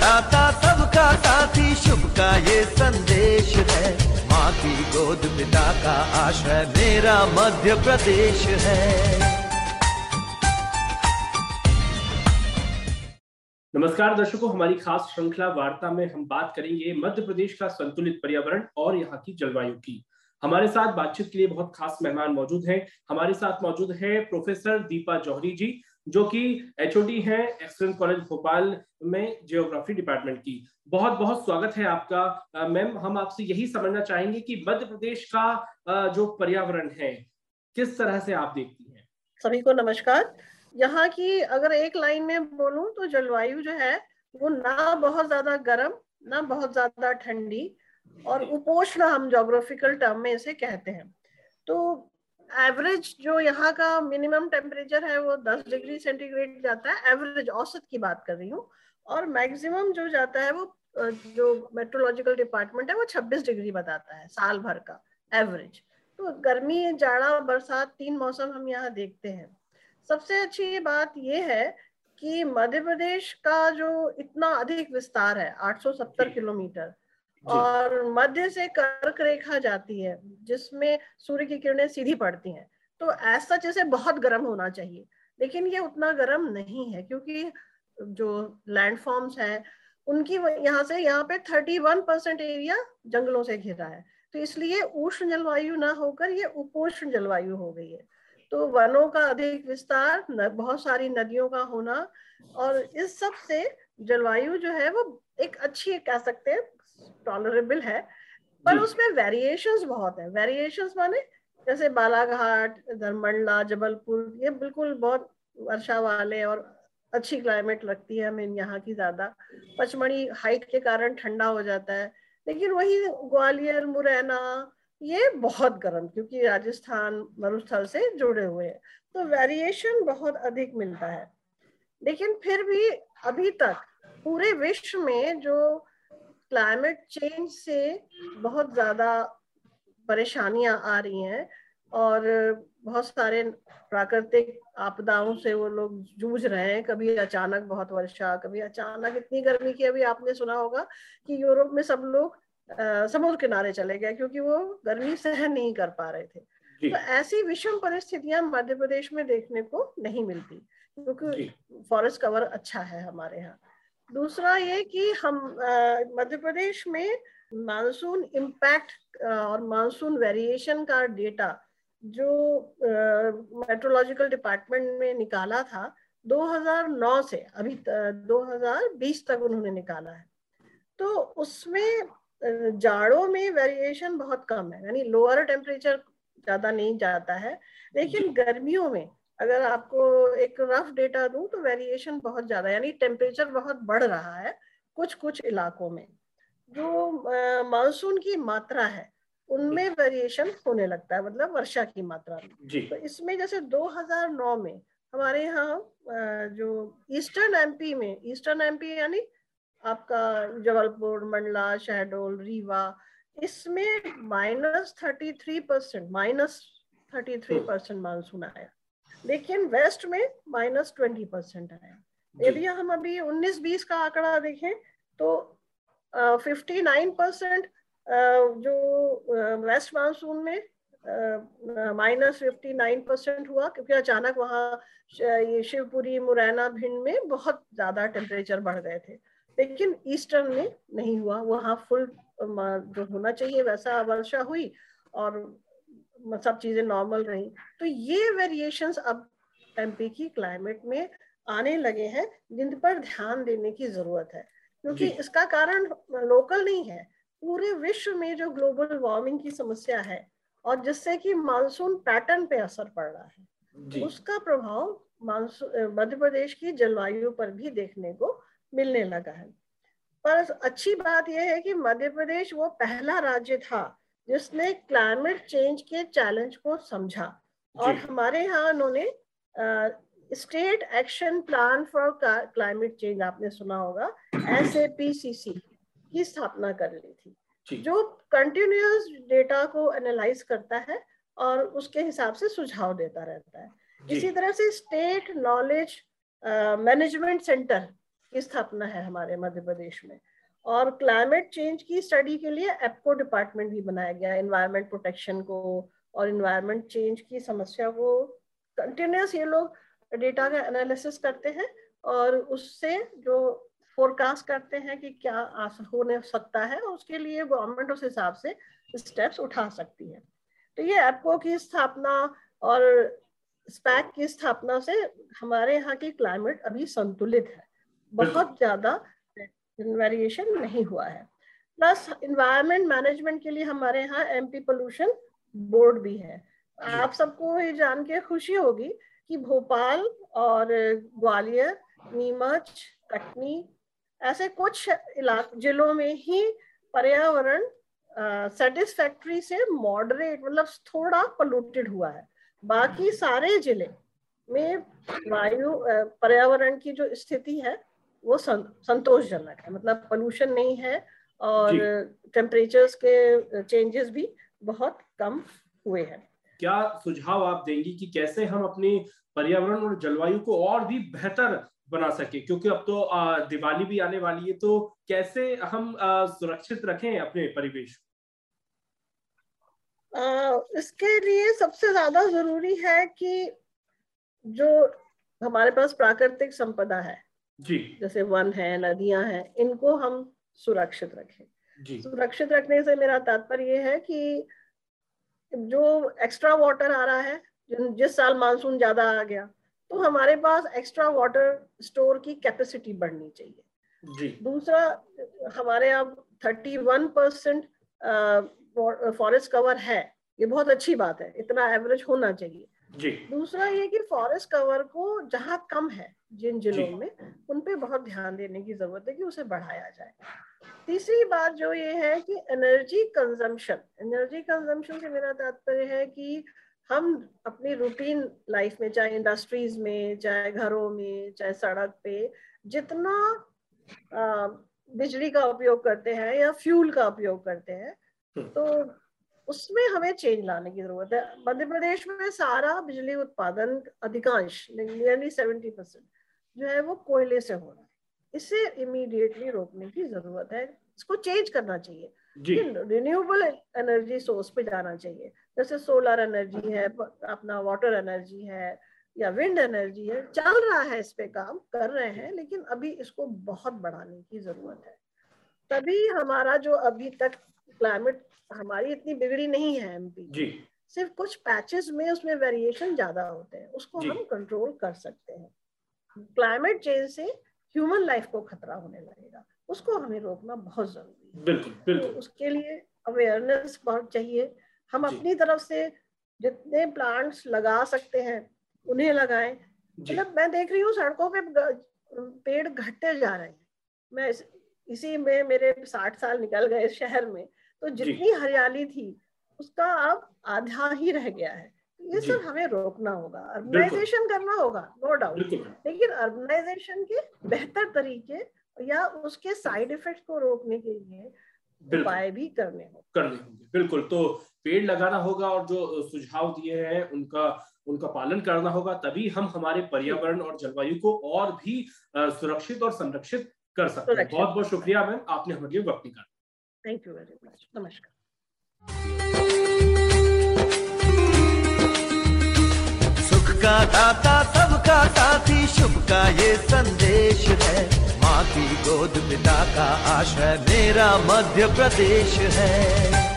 दाता सबका साथी शुभ का ये संदेश है। माँ की गोद पिता का आश्रय मेरा मध्य प्रदेश है। नमस्कार दर्शकों, हमारी खास श्रृंखला वार्ता में हम बात करेंगे मध्य प्रदेश का संतुलित पर्यावरण और यहाँ की जलवायु की। हमारे साथ बातचीत के लिए बहुत खास मेहमान मौजूद हैं। हमारे साथ मौजूद है प्रोफेसर दीपा जौहरी जी जो कि एचओडी हैं एक्सलेंस कॉलेज भोपाल में जियोग्राफी डिपार्टमेंट की। बहुत बहुत स्वागत है आपका। मैम हम आपसे यही समझना चाहेंगे कि मध्य प्रदेश का जो पर्यावरण है किस तरह से आप देखती हैं? सभी को नमस्कार। यहाँ की अगर एक लाइन में बोलूँ तो जलवायु जो है वो ना बहुत ज़्यादा गर्म ना बहुत ज़्यादा ठंडी और उपोष्ण हम जोग्राफिकल टर्म में इसे कहते हैं। तो एवरेज जो यहाँ का मिनिमम टेम्परेचर है वो 10 डिग्री सेंटीग्रेड जाता है। एवरेज औसत की बात कर रही हूँ। और मैक्सिमम जो जाता है वो जो मेट्रोलॉजिकल डिपार्टमेंट है वो 26 डिग्री बताता है साल भर का एवरेज तो गर्मी जाड़ा बरसात तीन मौसम हम यहाँ देखते हैं। सबसे अच्छी बात ये है कि मध्य प्रदेश का जो इतना अधिक विस्तार है 870 किलोमीटर और मध्य से कर्क रेखा जाती है, जिसमें सूर्य की किरणें सीधी पड़ती हैं। तो ऐसा जैसे बहुत गर्म होना चाहिए। लेकिन ये उतना गर्म नहीं है, क्योंकि जो लैंडफॉर्म्स हैं, उनकी यहाँ से यहाँ पे 31 परसेंट एरिया जंगलों से घिरा है। तो इसलिए उष्ण जलवायु ना होकर ये उपोष्ण जलवायु हो गई है। तो वनों का अधिक विस्तार बहुत सारी नदियों का होना और इस सबसे जलवायु जो है वो एक अच्छी, कह सकते हैं टॉलरेबल है पर उसमें वेरिएशंस बहुत है। वेरिएशंस माने जैसे बालाघाट इधर मंडला जबलपुर ये बिल्कुल बहुत वर्षा वाले और अच्छी क्लाइमेट लगती है हमें यहाँ की ज़्यादा। पचमढ़ी हाइट के कारण ठंडा हो जाता है लेकिन वही ग्वालियर मुरैना ये बहुत गर्म क्योंकि राजस्थान मरुस्थल से जुड़े हुए हैं। तो वेरिएशन बहुत अधिक मिलता है। लेकिन फिर भी अभी तक पूरे विश्व में जो क्लाइमेट चेंज से बहुत ज़्यादा परेशानियाँ आ रही हैं और बहुत सारे प्राकृतिक आपदाओं से वो लोग जूझ रहे हैं। कभी अचानक बहुत वर्षा कभी अचानक इतनी गर्मी की अभी आपने सुना होगा कि यूरोप में सब लोग समुद्र किनारे चले गए क्योंकि वो गर्मी सहन नहीं कर पा रहे थे। तो ऐसी विषम परिस्थितियाँ मध्य प्रदेश में देखने को नहीं मिलती क्योंकि फॉरेस्ट कवर अच्छा है हमारे यहाँ। दूसरा ये कि हम मध्य प्रदेश में मानसून इम्पैक्ट और मानसून वेरिएशन का डेटा जो मेट्रोलॉजिकल डिपार्टमेंट में निकाला था 2009 से अभी 2020 तक उन्होंने निकाला है। तो उसमें जाड़ों में वेरिएशन बहुत कम है यानी लोअर टेम्परेचर ज़्यादा नहीं जाता है लेकिन गर्मियों में अगर आपको एक रफ डेटा दूँ तो वेरिएशन बहुत ज़्यादा यानी टेम्परेचर बहुत बढ़ रहा है कुछ कुछ इलाकों में। जो मानसून की मात्रा है उनमें वेरिएशन होने लगता है मतलब वर्षा की मात्रा में। तो इसमें जैसे 2009 में हमारे यहाँ जो ईस्टर्न एमपी में ईस्टर्न एमपी यानी आपका जबलपुर मंडला शहडोल रीवा इसमें minus thirty three percent minus thirty three percent monsoon आया। लेकिन वेस्ट में माइनस ट्वेंटी परसेंट आया। यदि हम अभी उन्नीस बीस का आंकड़ा देखें तो फिफ्टी नाइन परसेंट जो वेस्ट मानसून में माइनस फिफ्टी नाइन परसेंट हुआ क्योंकि अचानक वहाँ ये शिवपुरी मुरैना भिंड में बहुत ज़्यादा टेम्परेचर बढ़ गए थे। लेकिन ईस्टर्न में नहीं हुआ। वहाँ फुल जो होना चाहिए वैसा वर्षा हुई और सब चीज़ें नॉर्मल रही। तो ये वेरिएशंस अब एमपी की क्लाइमेट में आने लगे हैं जिन पर ध्यान देने की ज़रूरत है। क्योंकि इसका कारण लोकल नहीं है। पूरे विश्व में जो ग्लोबल वार्मिंग की समस्या है और जिससे कि मानसून पैटर्न पे असर पड़ रहा है उसका प्रभाव मानसून मध्य प्रदेश की जलवायु पर भी देखने को मिलने लगा है। पर अच्छी बात यह है कि मध्य प्रदेश वो पहला राज्य था जिसने क्लाइमेट चेंज के चैलेंज को समझा। और हमारे यहाँ उन्होंने state action plan for climate change आपने सुना होगा। एस ए पी सी सी की स्थापना कर ली थी। जो। कंटिन्यूस डेटा को एनालाइज करता है और उसके हिसाब से सुझाव देता रहता है। इसी तरह से स्टेट नॉलेज मैनेजमेंट सेंटर की स्थापना है हमारे मध्य प्रदेश में। और क्लाइमेट चेंज की स्टडी के लिए एपको डिपार्टमेंट भी बनाया गया एनवायरमेंट प्रोटेक्शन को और इन्वायरमेंट चेंज की समस्या को। कंटिन्यूस ये लोग डेटा का एनालिसिस करते हैं और उससे जो फोरकास्ट करते हैं कि क्या होने सकता है उसके लिए गवर्नमेंट उस हिसाब से स्टेप्स उठा सकती है। तो ये एपको की स्थापना और स्पैक की स्थापना से हमारे यहाँ की क्लाइमेट अभी संतुलित है। बहुत ज़्यादा वेरिएशन नहीं हुआ है। प्लस इन्वायरमेंट मैनेजमेंट के लिए हमारे यहाँ एमपी पोल्यूशन बोर्ड भी है। आप सबको ये जान के खुशी होगी कि भोपाल और ग्वालियर नीमच कटनी ऐसे कुछ इलाके जिलों में ही पर्यावरण सेटिस्फैक्ट्री से मॉडरेट मतलब थोड़ा पोल्यूटेड हुआ है। बाकी सारे ज़िले में वायु पर्यावरण की जो स्थिति है वो संतोषजनक है। मतलब पोल्यूशन नहीं है और टेम्परेचर्स के चेंजेस भी बहुत कम हुए हैं। क्या सुझाव आप देंगी कि कैसे हम अपनी पर्यावरण और जलवायु को और भी बेहतर बना सके? क्योंकि अब तो दिवाली भी आने वाली है तो कैसे हम सुरक्षित रखें अपने परिवेश? इसके लिए सबसे ज़्यादा ज़रूरी है कि जो हमारे पास प्राकृतिक संपदा है जी। जैसे वन है नदियाँ हैं इनको हम सुरक्षित रखें। जी। सुरक्षित रखने से मेरा तात्पर्य ये है कि जो एक्स्ट्रा वाटर आ रहा है जिस साल मानसून ज़्यादा आ गया तो हमारे पास एक्स्ट्रा वाटर स्टोर की कैपेसिटी बढ़नी चाहिए। जी। दूसरा हमारे अब thirty one percent forest cover है। ये बहुत अच्छी बात है। इतना एवरेज होना चाहिए। जी। दूसरा ये कि फॉरेस्ट कवर को जहाँ कम है जिन जिलों में उन पे बहुत ध्यान देने की ज़रूरत है कि उसे बढ़ाया जाए। तीसरी बात जो ये है कि एनर्जी कंजम्पशन एनर्जी कंजम्पशन से मेरा तात्पर्य है कि हम अपनी रूटीन लाइफ में चाहे इंडस्ट्रीज़ में चाहे घरों में चाहे सड़क पे जितना आ, बिजली का उपयोग करते हैं या फ्यूल का उपयोग करते हैं हम्म। तो उसमें हमें चेंज लाने की ज़रूरत है। मध्य प्रदेश में सारा बिजली उत्पादन अधिकांश नियरली सेवेंटी परसेंट जो है वो कोयले से हो रहा है। इसे इमीडिएटली रोकने की ज़रूरत है। इसको चेंज करना चाहिए। रिन्यूएबल एनर्जी सोर्स पे जाना चाहिए। जैसे सोलर एनर्जी है अपना वाटर एनर्जी है या विंड एनर्जी है चल रहा है इस पे काम कर रहे हैं लेकिन अभी इसको बहुत बढ़ाने की ज़रूरत है। तभी हमारा जो अभी तक क्लाइमेट हमारी इतनी बिगड़ी नहीं है एमपी जी। सिर्फ़ कुछ पैचेस में उसमें वेरिएशन ज़्यादा होते हैं उसको हम कंट्रोल कर सकते हैं। क्लाइमेट चेंज से ह्यूमन लाइफ को खतरा होने लगेगा। उसको हमें रोकना बहुत ज़रूरी है। बिल्कुल बिल्कुल। तो उसके लिए अवेयरनेस बहुत चाहिए। हम अपनी तरफ़ से जितने प्लांट्स लगा सकते हैं उन्हें लगाएँ। मतलब मैं देख रही हूँ सड़कों पे पेड़ घटते जा रहे हैं। मैं इस, में मेरे साठ साल निकल गए शहर में तो जितनी हरियाली थी उसका अब आधा ही रह गया है। तो ये सब हमें रोकना होगा अर्बनाइजेशन करना होगा नो डाउट लेकिन अर्बनाइजेशन के बेहतर तरीके या उसके साइड इफ़ेक्ट को रोकने के लिए उपाय भी करने होंगे करने होंगे बिल्कुल। तो पेड़ लगाना होगा और जो सुझाव दिए हैं उनका उनका पालन करना होगा तभी हम हमारे पर्यावरण और जलवायु को और भी सुरक्षित और संरक्षित कर सकते हैं। बहुत बहुत शुक्रिया मैम आपने हमारे लिए वक्त निकाला। थैंक यू वेरी मच नमस्कार। सुख का दाता सबका साथी शुभ का ये संदेश है। माँ की गोद पिता का आश्रय मेरा मध्य प्रदेश है।